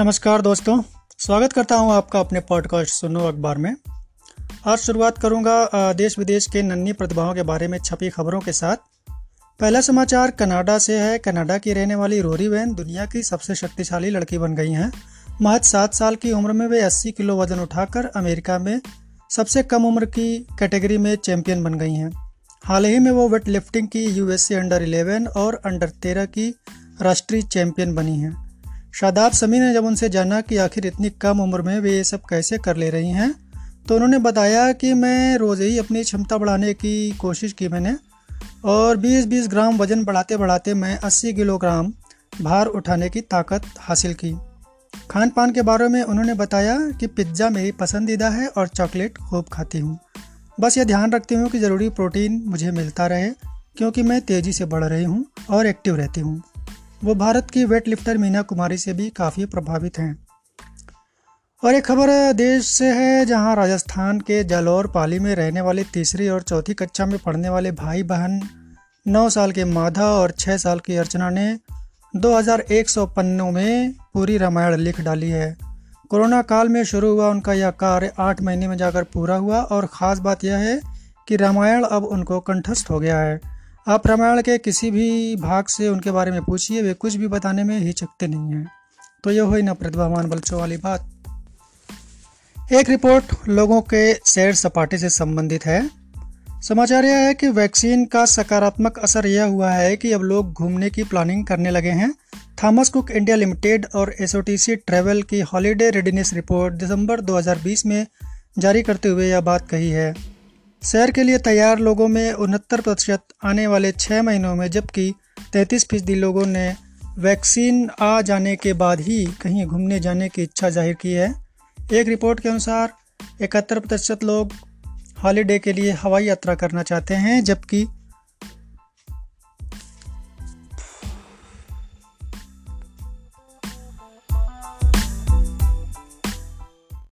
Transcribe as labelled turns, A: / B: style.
A: नमस्कार दोस्तों। स्वागत करता हूँ आपका अपने पॉडकास्ट सुनो अखबार में। आज शुरुआत करूँगा देश विदेश के नन्ही प्रतिभाओं के बारे में छपी खबरों के साथ। पहला समाचार कनाडा से है। कनाडा की रहने वाली रोरी वैन दुनिया की सबसे शक्तिशाली लड़की बन गई हैं। महज सात साल की उम्र में वे 80 किलो वज़न उठाकर अमेरिका में सबसे कम उम्र की कैटेगरी में चैंपियन बन गई हैं। हाल ही में वो वेट लिफ्टिंग की यूएसए अंडर 11 और अंडर 13 की राष्ट्रीय चैंपियन बनी हैं। शादाब समी ने जब उनसे जाना कि आखिर इतनी कम उम्र में वे ये सब कैसे कर ले रही हैं तो उन्होंने बताया कि मैं रोज़ ही अपनी क्षमता बढ़ाने की कोशिश की मैंने और 20-20 ग्राम वज़न बढ़ाते बढ़ाते मैं 80 किलोग्राम भार उठाने की ताकत हासिल की। खान पान के बारे में उन्होंने बताया कि पिज़्ज़ा मेरी पसंदीदा है और चॉकलेट खूब खाती हूँ। बस ये ध्यान रखती हूँ कि ज़रूरी प्रोटीन मुझे मिलता रहे, क्योंकि मैं तेज़ी से बढ़ रही हूँ और एक्टिव रहती हूँ। वो भारत की वेट लिफ्टर मीना कुमारी से भी काफ़ी प्रभावित हैं। और एक खबर देश से है, जहाँ राजस्थान के जालौर पाली में रहने वाले तीसरी और चौथी कक्षा में पढ़ने वाले भाई बहन नौ साल के माधा और छः साल की अर्चना ने 2100 पन्नों में पूरी रामायण लिख डाली है। कोरोना काल में शुरू हुआ उनका यह कार्य आठ महीने में जाकर पूरा हुआ और ख़ास बात यह है कि रामायण अब उनको कंठस्थ हो गया है। आप रामायण के किसी भी भाग से उनके बारे में पूछिए, वे कुछ भी बताने में हिचकते नहीं हैं। तो यह हुई ना प्रतिभावान बच्चों वाली बात। एक रिपोर्ट लोगों के सैर सपाटे से संबंधित है। समाचार यह है कि वैक्सीन का सकारात्मक असर यह हुआ है कि अब लोग घूमने की प्लानिंग करने लगे हैं। थॉमस कुक इंडिया लिमिटेड और एस ट्रैवल की हॉलीडे रेडीनेस रिपोर्ट दिसंबर 2020 में जारी करते हुए यह बात कही है। शहर के लिए तैयार लोगों में उनहत्तर प्रतिशत आने वाले छः महीनों में, जबकि तैंतीस फ़ीसदी लोगों ने वैक्सीन आ जाने के बाद ही कहीं घूमने जाने की इच्छा ज़ाहिर की है। एक रिपोर्ट के अनुसार, इकहत्तर प्रतिशत लोग हॉलीडे के लिए हवाई यात्रा करना चाहते हैं, जबकि